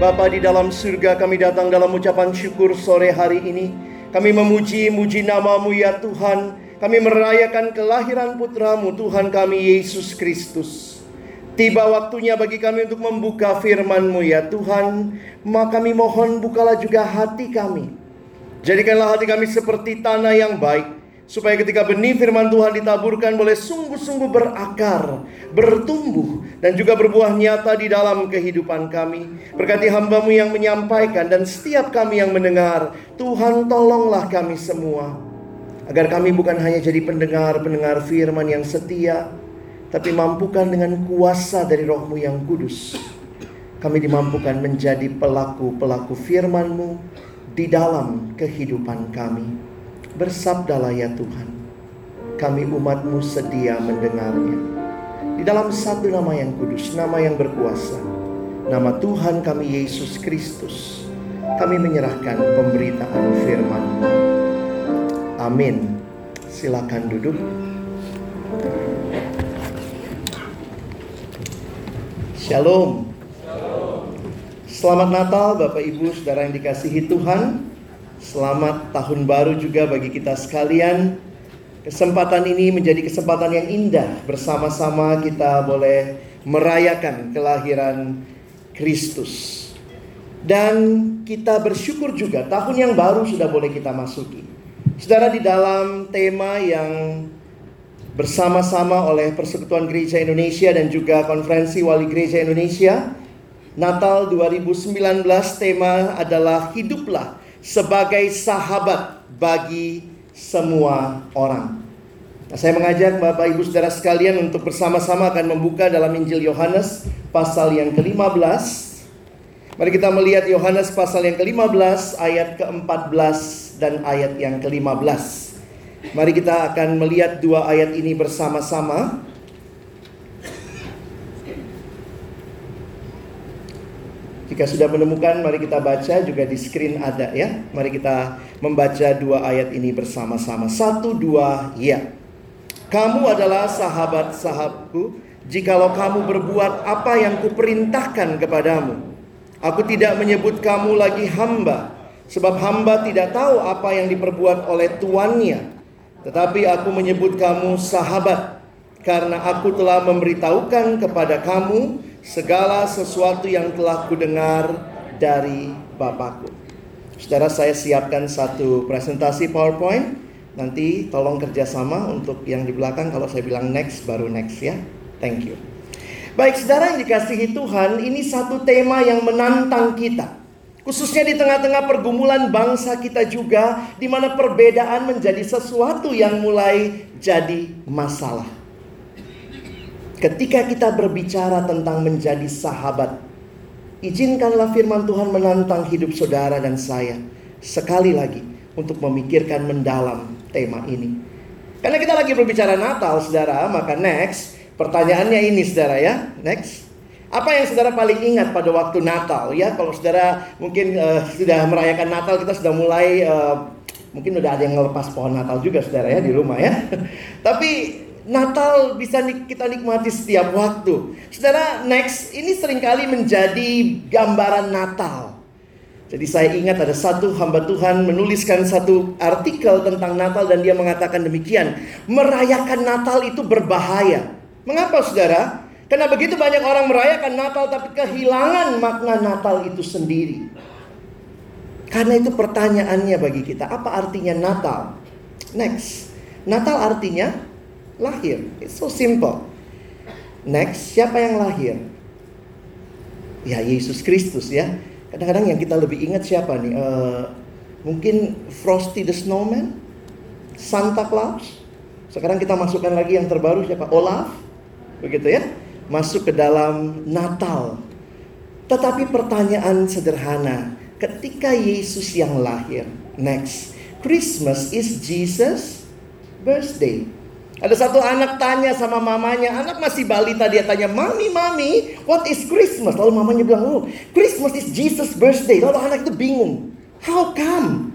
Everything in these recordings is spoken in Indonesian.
Bapa di dalam surga kami datang dalam ucapan syukur sore hari ini. Kami memuji muji namamu ya Tuhan. Kami merayakan kelahiran putramu Tuhan kami Yesus Kristus. Tiba waktunya bagi kami untuk membuka firman-Mu ya Tuhan. Maka kami mohon bukalah juga hati kami. Jadikanlah hati kami seperti tanah yang baik supaya ketika benih firman Tuhan ditaburkan boleh sungguh-sungguh berakar, bertumbuh, dan juga berbuah nyata di dalam kehidupan kami. Berkati hambamu yang menyampaikan dan setiap kami yang mendengar, Tuhan tolonglah kami semua. Agar kami bukan hanya jadi pendengar-pendengar firman yang setia, tapi mampukan dengan kuasa dari rohmu yang kudus. Kami dimampukan menjadi pelaku-pelaku firman-Mu di dalam kehidupan kami. Bersabdalah ya Tuhan, kami umatmu sedia mendengarnya. Di dalam satu nama yang kudus, nama yang berkuasa, nama Tuhan kami Yesus Kristus, kami menyerahkan pemberitaan firman. Amin. Silakan duduk. Shalom. Selamat Natal Bapak Ibu Saudara yang dikasihi Tuhan. Selamat tahun baru juga bagi kita sekalian. Kesempatan ini menjadi kesempatan yang indah bersama-sama kita boleh merayakan kelahiran Kristus. Dan kita bersyukur juga tahun yang baru sudah boleh kita masuki. Saudara di dalam tema yang bersama-sama oleh Persekutuan Gereja Indonesia dan juga Konferensi Wali Gereja Indonesia Natal 2019 tema adalah hiduplah sebagai sahabat bagi semua orang. Nah, saya mengajak Bapak Ibu Saudara sekalian untuk bersama-sama akan membuka dalam Injil Yohanes pasal yang ke-15. Mari kita melihat Yohanes pasal yang ke-15 ayat ke-14 dan ayat yang ke-15. Mari kita akan melihat dua ayat ini bersama-sama. Jika sudah menemukan, mari kita baca juga di screen ada ya. Mari kita membaca dua ayat ini bersama-sama. Satu, dua, ya. Kamu adalah sahabat-sahabatku jikalau kamu berbuat apa yang kuperintahkan kepadamu. Aku tidak menyebut kamu lagi hamba, sebab hamba tidak tahu apa yang diperbuat oleh tuannya. Tetapi aku menyebut kamu sahabat, karena aku telah memberitahukan kepada kamu segala sesuatu yang telah kudengar dari Bapakku. Saudara saya siapkan satu presentasi PowerPoint. Nanti tolong kerjasama untuk yang di belakang kalau saya bilang next baru next ya. Thank you. Baik saudara yang dikasihi Tuhan ini satu tema yang menantang kita. Khususnya di tengah-tengah pergumulan bangsa kita juga di mana perbedaan menjadi sesuatu yang mulai jadi masalah. Ketika kita berbicara tentang menjadi sahabat, izinkanlah firman Tuhan menantang hidup saudara dan saya sekali lagi untuk memikirkan mendalam tema ini. Karena kita lagi berbicara Natal, saudara, maka next pertanyaannya ini, saudara ya, next. Apa yang saudara paling ingat pada waktu Natal ya? Kalau saudara mungkin uh, sudah merayakan Natal, kita sudah mulai uh, mungkin udah ada yang ngelepas pohon Natal juga saudara ya di rumah ya. Tapi Natal bisa kita nikmati setiap waktu. Saudara, next ini sering kali menjadi gambaran Natal. Jadi saya ingat ada satu hamba Tuhan menuliskan satu artikel tentang Natal dan dia mengatakan demikian. Merayakan Natal itu berbahaya. Mengapa saudara? Karena begitu banyak orang merayakan Natal tapi kehilangan makna Natal itu sendiri. Karena itu pertanyaannya bagi kita, apa artinya Natal? Next. Natal artinya lahir. It's so simple. Next, siapa yang lahir? Ya Yesus Kristus ya. Kadang-kadang yang kita lebih ingat siapa nih? Uh, mungkin Frosty the Snowman, Santa Claus. Sekarang kita masukkan lagi yang terbaru siapa? Olaf, begitu ya? Masuk ke dalam Natal. Tetapi pertanyaan sederhana, ketika Yesus yang lahir, next, Christmas is Jesus birthday. Ada satu anak tanya sama mamanya, anak masih balita dia tanya, "Mami, mami, what is Christmas?" Lalu mamanya bilang, "Oh, Christmas is Jesus birthday." Lalu anak itu bingung. How come?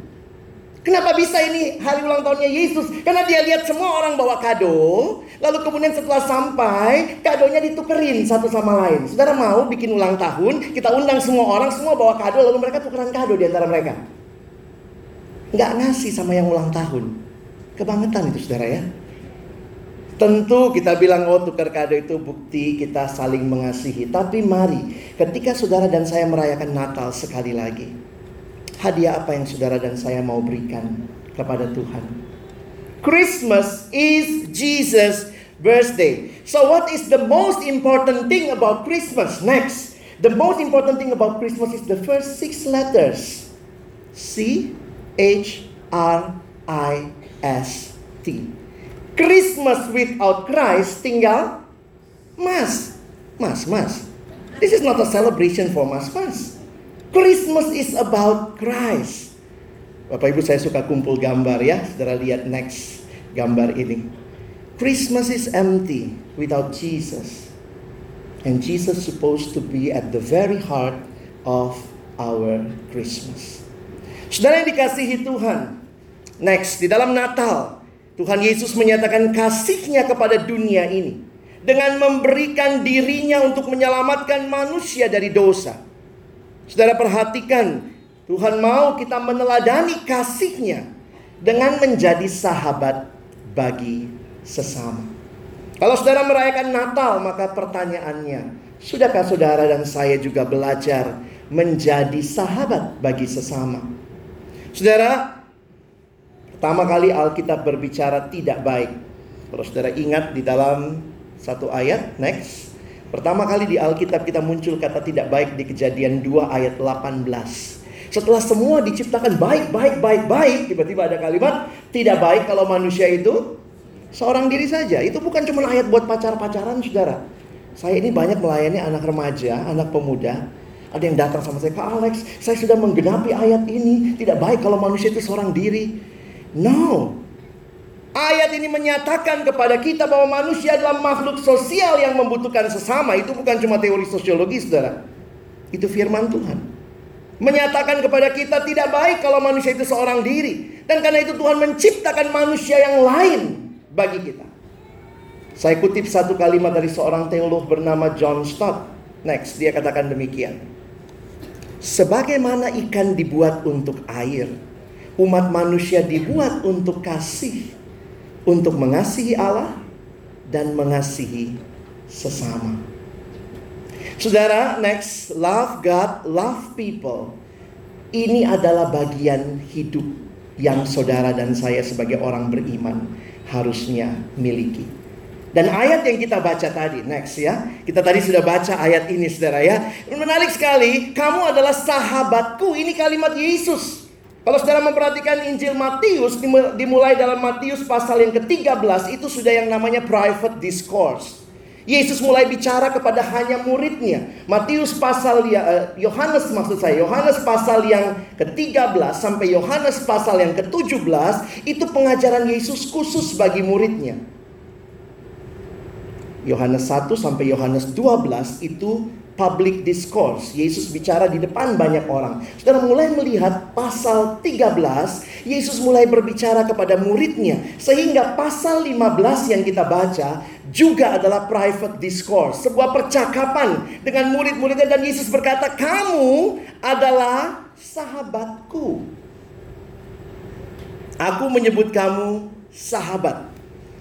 Kenapa bisa ini hari ulang tahunnya Yesus? Karena dia lihat semua orang bawa kado, lalu kemudian setelah sampai, kadonya ditukerin satu sama lain. Saudara mau bikin ulang tahun, kita undang semua orang, semua bawa kado, lalu mereka tukeran kado di antara mereka. Nggak ngasih sama yang ulang tahun. Kebangetan itu saudara ya. Tentu kita bilang oh tukar kado itu bukti kita saling mengasihi. Tapi mari ketika saudara dan saya merayakan Natal sekali lagi hadiah apa yang saudara dan saya mau berikan kepada Tuhan. Christmas is Jesus birthday. So what is the most important thing about Christmas? Next, the most important thing about Christmas is the first six letters. C H R I S T. Christmas without Christ tinggal Mas. Mas, Mas. This is not a celebration for Mas, Mas. Christmas is about Christ. Bapak Ibu saya suka kumpul gambar ya. Saudara lihat next gambar ini. Christmas is empty without Jesus. And Jesus supposed to be at the very heart of our Christmas. Saudara yang dikasihi Tuhan. Next, di dalam Natal, Tuhan Yesus menyatakan kasihnya kepada dunia ini. Dengan memberikan dirinya untuk menyelamatkan manusia dari dosa. Saudara perhatikan, Tuhan mau kita meneladani kasihnya dengan menjadi sahabat bagi sesama. Kalau saudara merayakan Natal, maka pertanyaannya, sudahkah saudara dan saya juga belajar menjadi sahabat bagi sesama? Saudara, pertama kali Alkitab berbicara tidak baik. Saudara ingat di dalam satu ayat, next. Pertama kali di Alkitab kita muncul kata tidak baik di kejadian 2 ayat 18. Setelah semua diciptakan baik, baik, baik, baik, tiba-tiba ada kalimat tidak baik kalau manusia itu seorang diri saja. Itu bukan cuma ayat buat pacar-pacaran, saudara. Saya ini banyak melayani anak remaja, anak pemuda. Ada yang datang sama saya, Pak Alex, saya sudah menggenapi ayat ini. Tidak baik kalau manusia itu seorang diri. No, Ayat ini menyatakan kepada kita bahwa manusia adalah makhluk sosial yang membutuhkan sesama. Itu bukan cuma teori sosiologi, saudara. Itu firman Tuhan. Menyatakan kepada kita tidak baik kalau manusia itu seorang diri. Dan karena itu Tuhan menciptakan manusia yang lain bagi kita. Saya kutip satu kalimat dari seorang teolog bernama John Stott. Next, dia katakan demikian. Sebagaimana ikan dibuat untuk air, umat manusia dibuat untuk kasih untuk mengasihi Allah dan mengasihi sesama. Saudara, next, love God, love people. Ini adalah bagian hidup yang saudara dan saya sebagai orang beriman harusnya miliki. Dan ayat yang kita baca tadi, next ya. Kita tadi sudah baca ayat ini saudara ya. Menarik sekali, kamu adalah sahabatku. Ini kalimat Yesus. Kalau saudara memperhatikan Injil Matius dimulai dalam Matius pasal yang ke-13 itu sudah yang namanya private discourse. Yesus mulai bicara kepada hanya muridnya. Matius pasal ya eh, Yohanes maksud saya, Yohanes pasal yang ke-13 sampai Yohanes pasal yang ke-17 itu pengajaran Yesus khusus bagi muridnya. Yohanes 1 sampai Yohanes 12 itu public discourse. Yesus bicara di depan banyak orang. Saudara mulai melihat pasal 13, Yesus mulai berbicara kepada muridnya. Sehingga pasal 15 yang kita baca juga adalah private discourse. Sebuah percakapan dengan murid-muridnya dan Yesus berkata, kamu adalah sahabatku. Aku menyebut kamu sahabat.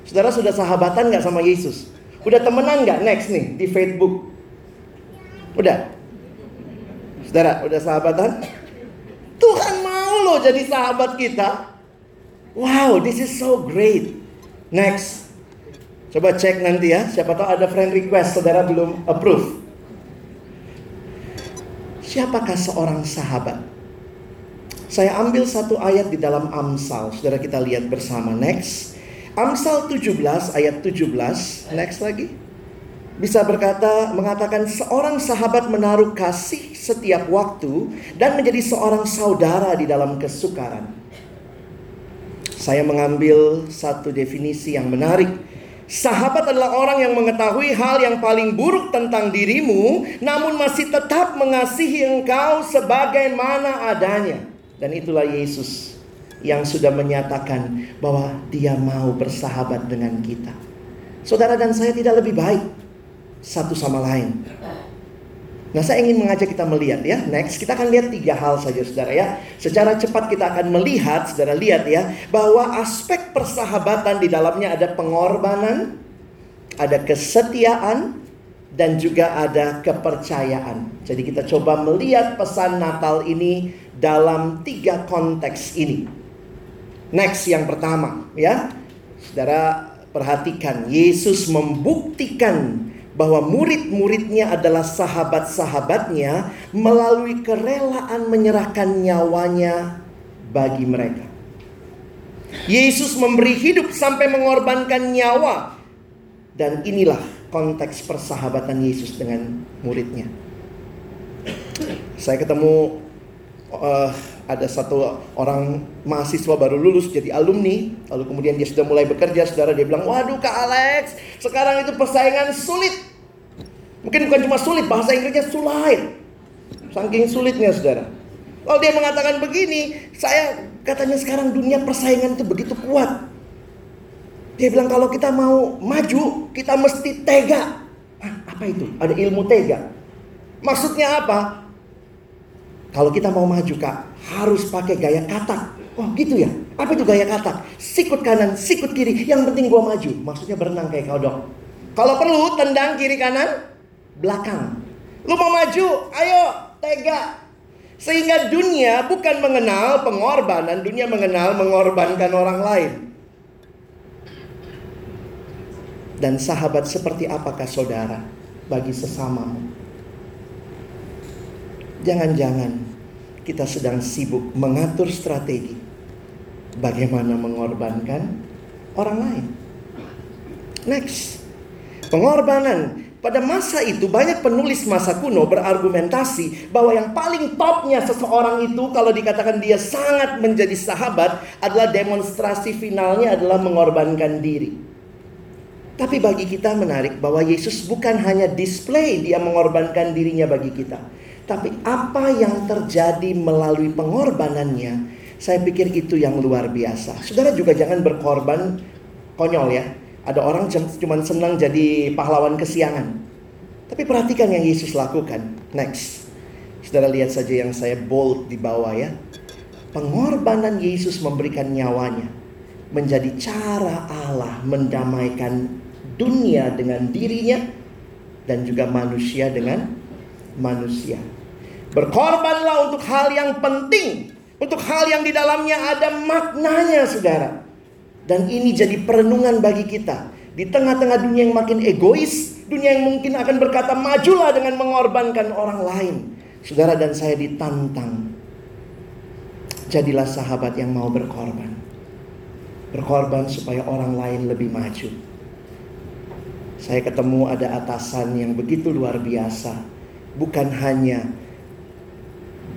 Saudara sudah sahabatan gak sama Yesus? Udah temenan gak next nih di Facebook? Udah? Saudara, udah sahabatan? Tuhan mau loh jadi sahabat kita. Wow, this is so great. Next. Coba cek nanti ya, siapa tahu ada friend request saudara belum approve. Siapakah seorang sahabat? Saya ambil satu ayat di dalam Amsal. Saudara kita lihat bersama next. Amsal 17 ayat 17. Next lagi bisa berkata mengatakan seorang sahabat menaruh kasih setiap waktu dan menjadi seorang saudara di dalam kesukaran. Saya mengambil satu definisi yang menarik. Sahabat adalah orang yang mengetahui hal yang paling buruk tentang dirimu, namun masih tetap mengasihi engkau sebagaimana adanya. Dan itulah Yesus yang sudah menyatakan bahwa dia mau bersahabat dengan kita. Saudara dan saya tidak lebih baik satu sama lain. Nah saya ingin mengajak kita melihat ya. Next kita akan lihat tiga hal saja saudara ya. Secara cepat kita akan melihat Saudara lihat ya Bahwa aspek persahabatan di dalamnya ada pengorbanan Ada kesetiaan Dan juga ada kepercayaan. Jadi kita coba melihat pesan Natal ini Dalam tiga konteks ini. Next yang pertama ya. Saudara perhatikan Yesus membuktikan bahwa murid-muridnya adalah sahabat-sahabatnya melalui kerelaan menyerahkan nyawanya bagi mereka. Yesus memberi hidup sampai mengorbankan nyawa. Dan inilah konteks persahabatan Yesus dengan muridnya. Saya ketemu uh, ada satu orang mahasiswa baru lulus jadi alumni, lalu kemudian dia sudah mulai bekerja, saudara dia bilang, waduh Kak Alex, sekarang itu persaingan sulit. Mungkin bukan cuma sulit, bahasa Inggrisnya sulit. Saking sulitnya saudara. Lalu dia mengatakan begini, saya katanya sekarang dunia persaingan itu begitu kuat. Dia bilang kalau kita mau maju, kita mesti tega. Hah, apa itu? Ada ilmu tega. Maksudnya apa? Kalau kita mau maju kak, harus pakai gaya katak. Oh gitu ya? Apa itu gaya katak? Sikut kanan, sikut kiri. Yang penting gua maju. Maksudnya berenang kayak kodok. Kalau perlu tendang kiri kanan, belakang. Lu mau maju? Ayo, tega. Sehingga dunia bukan mengenal pengorbanan, dunia mengenal mengorbankan orang lain. Dan sahabat seperti apakah saudara bagi sesamamu? Jangan-jangan kita sedang sibuk mengatur strategi bagaimana mengorbankan orang lain. Next, pengorbanan. Pada masa itu banyak penulis masa kuno berargumentasi bahwa yang paling topnya seseorang itu kalau dikatakan dia sangat menjadi sahabat adalah demonstrasi finalnya adalah mengorbankan diri. Tapi bagi kita menarik bahwa Yesus bukan hanya display dia mengorbankan dirinya bagi kita. Tapi apa yang terjadi melalui pengorbanannya, saya pikir itu yang luar biasa. Saudara juga jangan berkorban konyol ya. Ada orang cuma senang jadi pahlawan kesiangan. Tapi perhatikan yang Yesus lakukan. Next. Saudara lihat saja yang saya bold di bawah ya. Pengorbanan Yesus memberikan nyawanya menjadi cara Allah mendamaikan dunia dengan dirinya dan juga manusia dengan manusia. Berkorbanlah untuk hal yang penting, untuk hal yang di dalamnya ada maknanya, saudara. Dan ini jadi perenungan bagi kita. Di tengah-tengah dunia yang makin egois, dunia yang mungkin akan berkata majulah dengan mengorbankan orang lain. Saudara dan saya ditantang. Jadilah sahabat yang mau berkorban. Berkorban supaya orang lain lebih maju. Saya ketemu ada atasan yang begitu luar biasa. Bukan hanya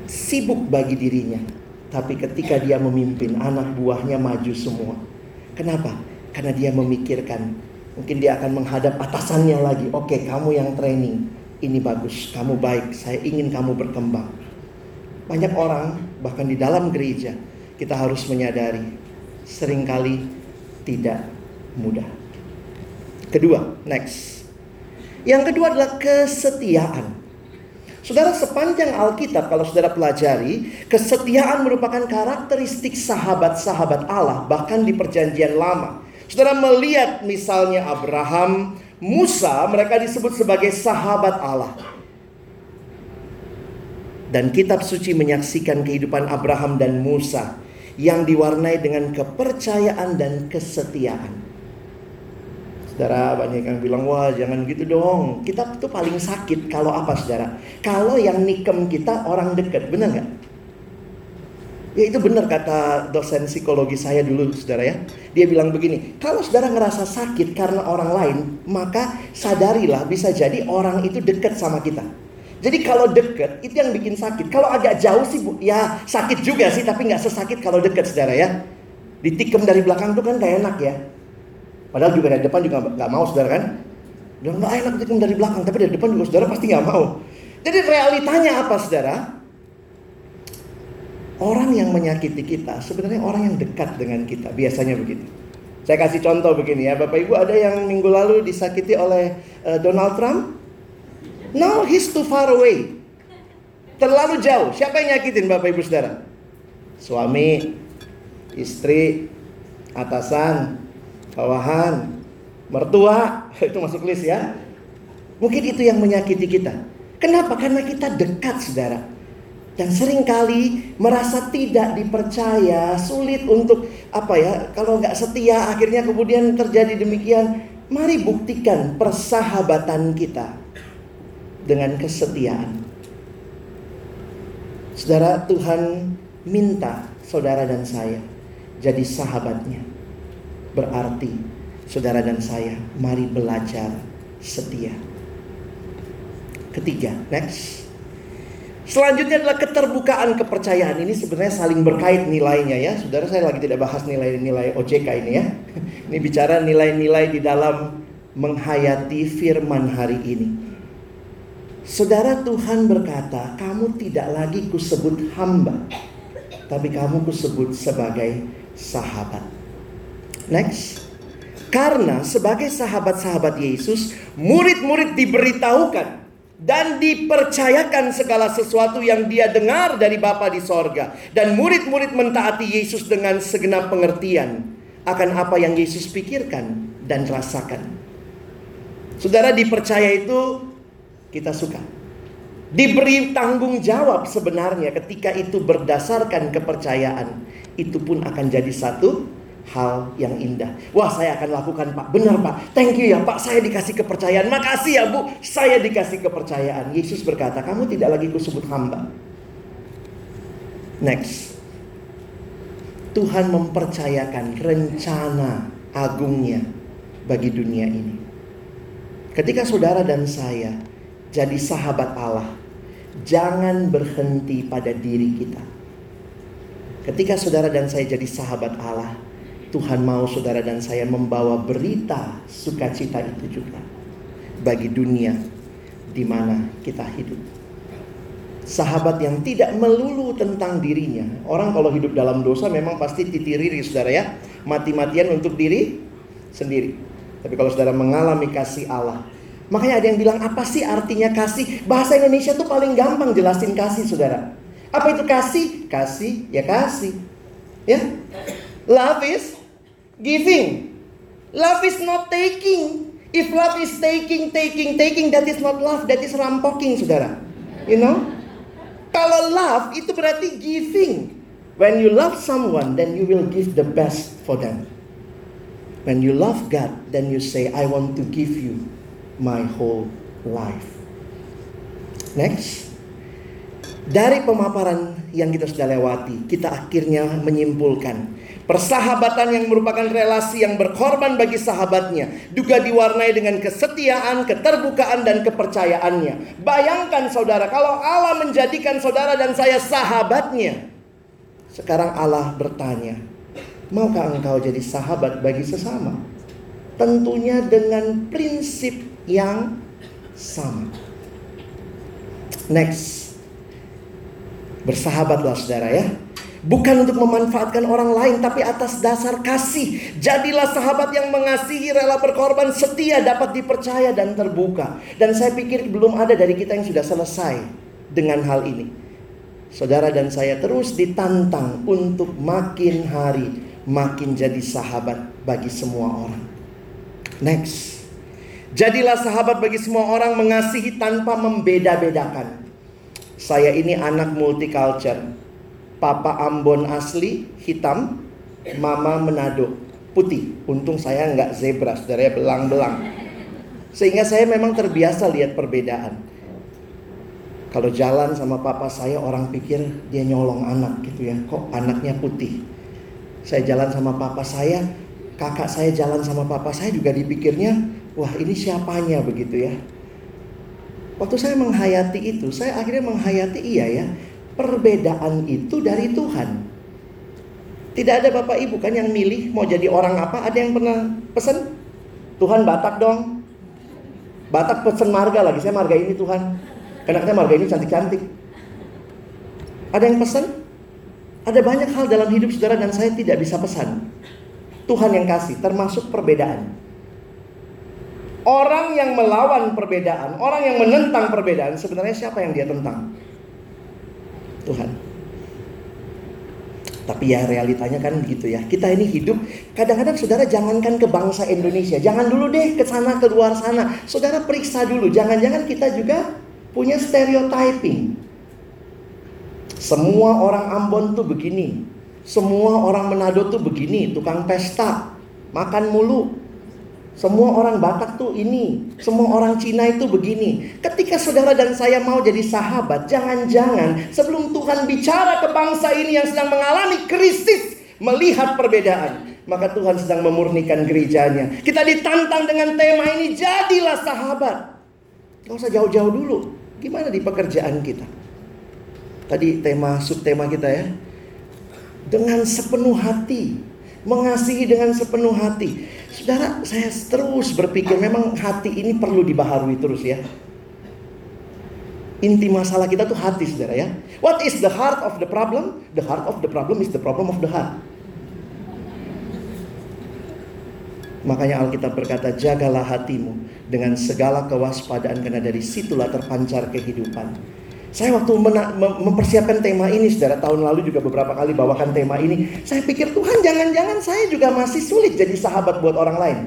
sibuk bagi dirinya. Tapi ketika dia memimpin, anak buahnya maju semua. Kenapa? Karena dia memikirkan, mungkin dia akan menghadap atasannya lagi. Oke, kamu yang training, ini bagus, kamu baik, saya ingin kamu berkembang. Banyak orang, bahkan di dalam gereja, kita harus menyadari, sering kali tidak mudah. Kedua, next. Yang kedua adalah kesetiaan. Saudara sepanjang Alkitab kalau saudara pelajari, kesetiaan merupakan karakteristik sahabat-sahabat Allah bahkan di perjanjian lama. Saudara melihat misalnya Abraham, Musa, mereka disebut sebagai sahabat Allah. Dan kitab suci menyaksikan kehidupan Abraham dan Musa yang diwarnai dengan kepercayaan dan kesetiaan. Saudara banyak yang bilang wah jangan gitu dong. Kita tuh paling sakit kalau apa saudara? Kalau yang nikem kita orang dekat, benar nggak? Ya itu benar kata dosen psikologi saya dulu saudara ya. Dia bilang begini, kalau saudara ngerasa sakit karena orang lain, maka sadarilah bisa jadi orang itu dekat sama kita. Jadi kalau dekat itu yang bikin sakit. Kalau agak jauh sih bu, ya sakit juga sih, tapi nggak sesakit kalau dekat saudara ya. Ditikem dari belakang tuh kan gak enak ya. Padahal juga dari depan juga nggak mau saudara kan. Dia nggak enak ketika dari belakang, tapi dari depan juga saudara pasti nggak mau. Jadi realitanya apa saudara? orang yang menyakiti kita sebenarnya orang yang dekat dengan kita. Biasanya begitu. Saya kasih contoh begini ya, Bapak Ibu ada yang minggu lalu disakiti oleh uh, Donald Trump? No, he's too far away. Terlalu jauh. Siapa yang nyakitin Bapak Ibu Saudara? Suami, istri, atasan, bawahan, mertua, itu masuk list ya. Mungkin itu yang menyakiti kita. Kenapa? Karena kita dekat, saudara. Dan sering kali merasa tidak dipercaya, sulit untuk apa ya, kalau nggak setia akhirnya kemudian terjadi demikian. Mari buktikan persahabatan kita dengan kesetiaan. Saudara, Tuhan minta saudara dan saya jadi sahabatnya. Berarti saudara dan saya mari belajar setia. Ketiga, next. Selanjutnya adalah keterbukaan kepercayaan. Ini sebenarnya saling berkait nilainya ya. Saudara saya lagi tidak bahas nilai-nilai OJK ini ya. Ini bicara nilai-nilai di dalam menghayati firman hari ini. Saudara Tuhan berkata, kamu tidak lagi kusebut hamba. Tapi kamu kusebut sebagai sahabat. Next. Karena sebagai sahabat-sahabat Yesus, murid-murid diberitahukan dan dipercayakan segala sesuatu yang dia dengar dari Bapa di sorga. Dan murid-murid mentaati Yesus dengan segenap pengertian akan apa yang Yesus pikirkan dan rasakan. Saudara dipercaya itu kita suka. Diberi tanggung jawab sebenarnya ketika itu berdasarkan kepercayaan. Itu pun akan jadi satu hal yang indah. Wah saya akan lakukan pak, benar pak, thank you ya pak, saya dikasih kepercayaan, makasih ya bu, saya dikasih kepercayaan. Yesus berkata, kamu tidak lagi kusebut hamba. Next. Tuhan mempercayakan rencana agungnya bagi dunia ini. Ketika saudara dan saya jadi sahabat Allah, jangan berhenti pada diri kita. Ketika saudara dan saya jadi sahabat Allah, Tuhan mau saudara dan saya membawa berita sukacita itu juga bagi dunia di mana kita hidup. Sahabat yang tidak melulu tentang dirinya. Orang kalau hidup dalam dosa memang pasti titiriri saudara ya. Mati-matian untuk diri sendiri. Tapi kalau saudara mengalami kasih Allah. Makanya ada yang bilang apa sih artinya kasih? Bahasa Indonesia tuh paling gampang jelasin kasih saudara. Apa itu kasih? Kasih ya kasih. Ya. Love is giving. Love is not taking. If love is taking, taking, taking, that is not love, that is rampoking, saudara. You know? Kalau love itu berarti giving. When you love someone, then you will give the best for them. When you love God, then you say, I want to give you my whole life. Next. Dari pemaparan yang kita sudah lewati, kita akhirnya menyimpulkan Persahabatan yang merupakan relasi yang berkorban bagi sahabatnya juga diwarnai dengan kesetiaan, keterbukaan dan kepercayaannya. Bayangkan saudara kalau Allah menjadikan saudara dan saya sahabatnya. Sekarang Allah bertanya, maukah engkau jadi sahabat bagi sesama? Tentunya dengan prinsip yang sama. Next. Bersahabatlah saudara ya Bukan untuk memanfaatkan orang lain tapi atas dasar kasih. Jadilah sahabat yang mengasihi, rela berkorban, setia, dapat dipercaya dan terbuka. Dan saya pikir belum ada dari kita yang sudah selesai dengan hal ini. Saudara dan saya terus ditantang untuk makin hari makin jadi sahabat bagi semua orang. Next. Jadilah sahabat bagi semua orang mengasihi tanpa membeda-bedakan. Saya ini anak multicultural Papa Ambon asli hitam, Mama Manado putih. Untung saya nggak zebra, saudara ya belang-belang. Sehingga saya memang terbiasa lihat perbedaan. Kalau jalan sama papa saya orang pikir dia nyolong anak gitu ya. Kok anaknya putih? Saya jalan sama papa saya, kakak saya jalan sama papa saya juga dipikirnya, wah ini siapanya begitu ya. Waktu saya menghayati itu, saya akhirnya menghayati iya ya perbedaan itu dari Tuhan. Tidak ada Bapak Ibu kan yang milih mau jadi orang apa? Ada yang pernah pesan? Tuhan Batak dong. Batak pesen marga lagi. Saya marga ini Tuhan. Enaknya marga ini cantik-cantik. Ada yang pesan? Ada banyak hal dalam hidup saudara dan saya tidak bisa pesan. Tuhan yang kasih, termasuk perbedaan. Orang yang melawan perbedaan, orang yang menentang perbedaan, sebenarnya siapa yang dia tentang? Tuhan. Tapi ya realitanya kan begitu ya. Kita ini hidup, kadang-kadang saudara jangankan ke bangsa Indonesia. Jangan dulu deh ke sana, ke luar sana. Saudara periksa dulu, jangan-jangan kita juga punya stereotyping. Semua orang Ambon tuh begini. Semua orang Manado tuh begini, tukang pesta, makan mulu, semua orang Batak tuh ini, semua orang Cina itu begini. Ketika saudara dan saya mau jadi sahabat, jangan-jangan sebelum Tuhan bicara ke bangsa ini yang sedang mengalami krisis, melihat perbedaan, maka Tuhan sedang memurnikan gerejanya. Kita ditantang dengan tema ini, jadilah sahabat. Gak usah jauh-jauh dulu. Gimana di pekerjaan kita? Tadi tema subtema kita ya. Dengan sepenuh hati, mengasihi dengan sepenuh hati. Saudara, saya terus berpikir memang hati ini perlu dibaharui terus ya. Inti masalah kita tuh hati saudara ya. What is the heart of the problem? The heart of the problem is the problem of the heart. Makanya Alkitab berkata, jagalah hatimu dengan segala kewaspadaan karena dari situlah terpancar kehidupan. Saya waktu mempersiapkan tema ini, saudara tahun lalu juga beberapa kali bawakan tema ini. Saya pikir Tuhan jangan-jangan saya juga masih sulit jadi sahabat buat orang lain.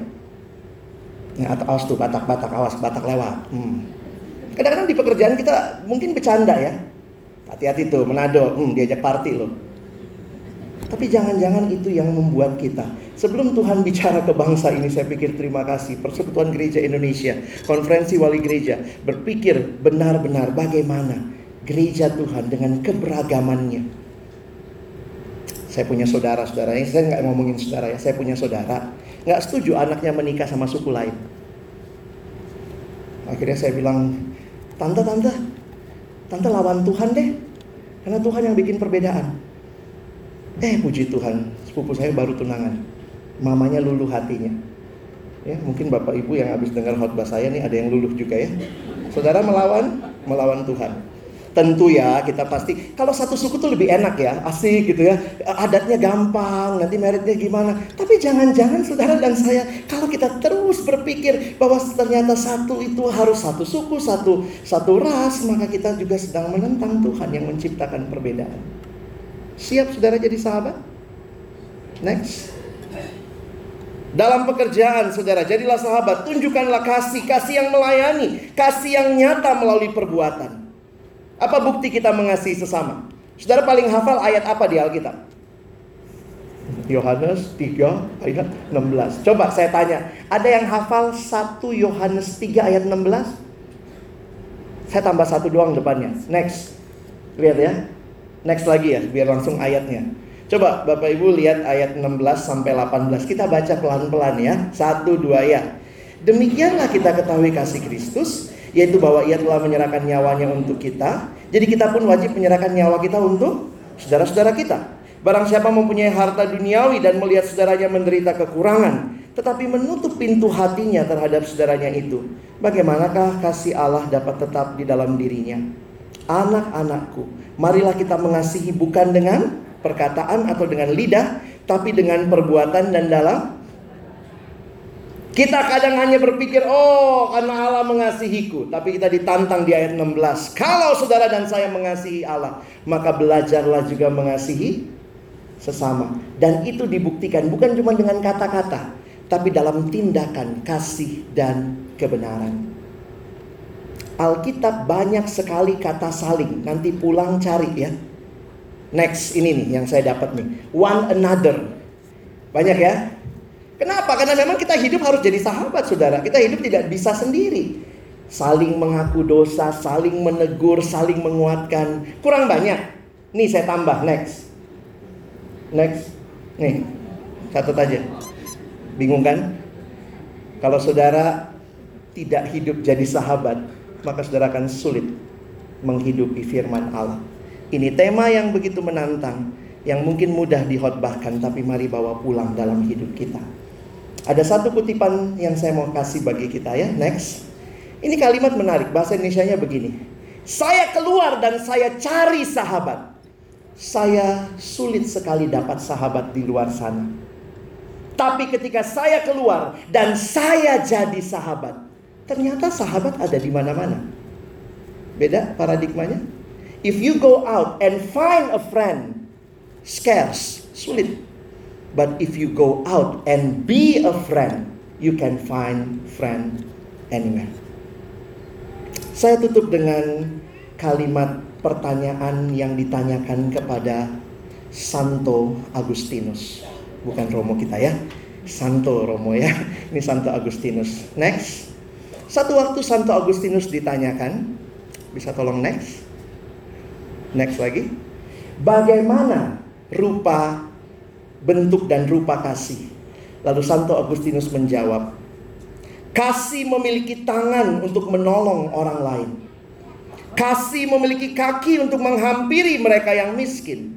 Ya, awas tuh batak-batak, awas batak lewat. Hmm. Kadang-kadang di pekerjaan kita mungkin bercanda ya. Hati-hati tuh, Manado, hmm, diajak party loh. Tapi jangan-jangan itu yang membuat kita. Sebelum Tuhan bicara ke bangsa ini, saya pikir terima kasih. Persekutuan Gereja Indonesia, Konferensi Wali Gereja, berpikir benar-benar bagaimana gereja Tuhan dengan keberagamannya. Saya punya saudara-saudara, saya nggak ngomongin saudara ya, saya punya saudara, nggak setuju anaknya menikah sama suku lain. Akhirnya saya bilang, tante, tante, tante lawan Tuhan deh, karena Tuhan yang bikin perbedaan. Eh puji Tuhan, sepupu saya baru tunangan, mamanya luluh hatinya. Ya, mungkin bapak ibu yang habis dengar khotbah saya nih ada yang luluh juga ya. Saudara melawan, melawan Tuhan. Tentu ya kita pasti kalau satu suku tuh lebih enak ya, asik gitu ya. Adatnya gampang, nanti meritnya gimana. Tapi jangan-jangan saudara dan saya kalau kita terus berpikir bahwa ternyata satu itu harus satu suku, satu satu ras, maka kita juga sedang menentang Tuhan yang menciptakan perbedaan. Siap saudara jadi sahabat? Next. Dalam pekerjaan saudara, jadilah sahabat, tunjukkanlah kasih, kasih yang melayani, kasih yang nyata melalui perbuatan. Apa bukti kita mengasihi sesama? Saudara paling hafal ayat apa di Alkitab? Yohanes 3 ayat 16. Coba saya tanya, ada yang hafal 1 Yohanes 3 ayat 16? Saya tambah satu doang depannya. Next. Lihat ya. Next lagi ya, biar langsung ayatnya. Coba Bapak Ibu lihat ayat 16 sampai 18. Kita baca pelan-pelan ya. Satu dua ya. Demikianlah kita ketahui kasih Kristus yaitu bahwa ia telah menyerahkan nyawanya untuk kita. Jadi kita pun wajib menyerahkan nyawa kita untuk saudara-saudara kita. Barang siapa mempunyai harta duniawi dan melihat saudaranya menderita kekurangan, tetapi menutup pintu hatinya terhadap saudaranya itu, bagaimanakah kasih Allah dapat tetap di dalam dirinya? Anak-anakku, marilah kita mengasihi bukan dengan perkataan atau dengan lidah, tapi dengan perbuatan dan dalam kita kadang hanya berpikir, oh karena Allah mengasihiku. Tapi kita ditantang di ayat 16. Kalau saudara dan saya mengasihi Allah, maka belajarlah juga mengasihi sesama. Dan itu dibuktikan bukan cuma dengan kata-kata, tapi dalam tindakan kasih dan kebenaran. Alkitab banyak sekali kata saling. Nanti pulang cari ya. Next ini nih yang saya dapat nih. One another. Banyak ya. Kenapa? Karena memang kita hidup harus jadi sahabat, saudara. Kita hidup tidak bisa sendiri. Saling mengaku dosa, saling menegur, saling menguatkan. Kurang banyak. Nih saya tambah, next. Next. Nih, catat aja. Bingung kan? Kalau saudara tidak hidup jadi sahabat, maka saudara akan sulit menghidupi firman Allah. Ini tema yang begitu menantang, yang mungkin mudah dihotbahkan, tapi mari bawa pulang dalam hidup kita. Ada satu kutipan yang saya mau kasih bagi kita ya. Next. Ini kalimat menarik. Bahasa Indonesia-nya begini. Saya keluar dan saya cari sahabat. saya sulit sekali dapat sahabat di luar sana. Tapi ketika saya keluar dan saya jadi sahabat, ternyata sahabat ada di mana-mana. Beda paradigmanya? If you go out and find a friend, scarce, sulit. But if you go out and be a friend, you can find friend anywhere. Saya tutup dengan kalimat pertanyaan yang ditanyakan kepada Santo Agustinus. Bukan Romo kita ya. Santo Romo ya. Ini Santo Agustinus. Next. Satu waktu Santo Agustinus ditanyakan, bisa tolong next? Next lagi. Bagaimana rupa, bentuk dan rupa kasih? Lalu Santo Agustinus menjawab, Kasih memiliki tangan untuk menolong orang lain. Kasih memiliki kaki untuk menghampiri mereka yang miskin.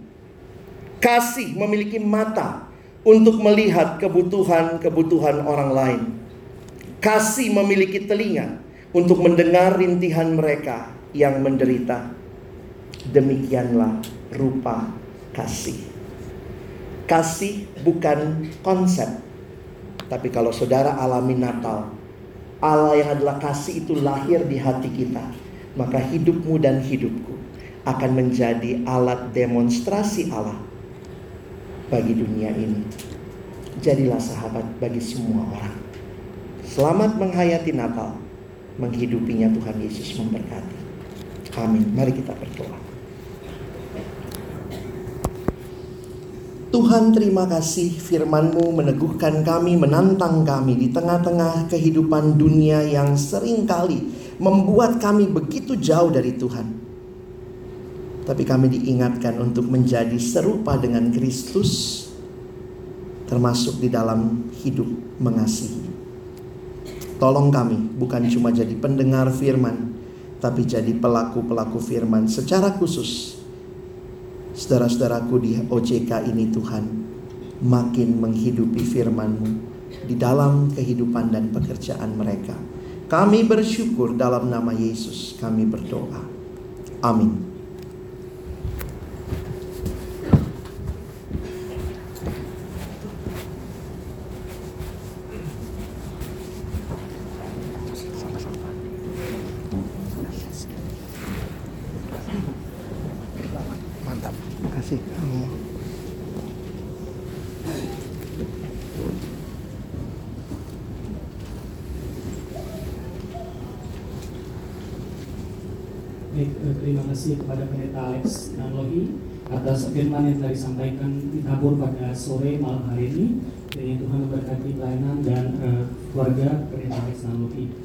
Kasih memiliki mata untuk melihat kebutuhan-kebutuhan orang lain. Kasih memiliki telinga untuk mendengar rintihan mereka yang menderita. Demikianlah rupa kasih. Kasih bukan konsep, tapi kalau saudara alami Natal, Allah yang adalah kasih itu lahir di hati kita, maka hidupmu dan hidupku akan menjadi alat demonstrasi Allah bagi dunia ini. Jadilah sahabat bagi semua orang. Selamat menghayati Natal, menghidupinya Tuhan Yesus memberkati. Amin. Mari kita berdoa. Tuhan terima kasih firman-Mu meneguhkan kami, menantang kami di tengah-tengah kehidupan dunia yang sering kali membuat kami begitu jauh dari Tuhan. Tapi kami diingatkan untuk menjadi serupa dengan Kristus termasuk di dalam hidup mengasihi. Tolong kami bukan cuma jadi pendengar firman, tapi jadi pelaku-pelaku firman secara khusus saudara-saudaraku di OJK ini Tuhan makin menghidupi firman-Mu di dalam kehidupan dan pekerjaan mereka. Kami bersyukur dalam nama Yesus kami berdoa. Amin. Kasih kepada Pendeta Alex Nanlohi atas firman yang telah disampaikan ditabur pada sore malam hari ini. Dan Tuhan memberkati pelayanan dan uh, keluarga Pendeta Alex Nanlohi.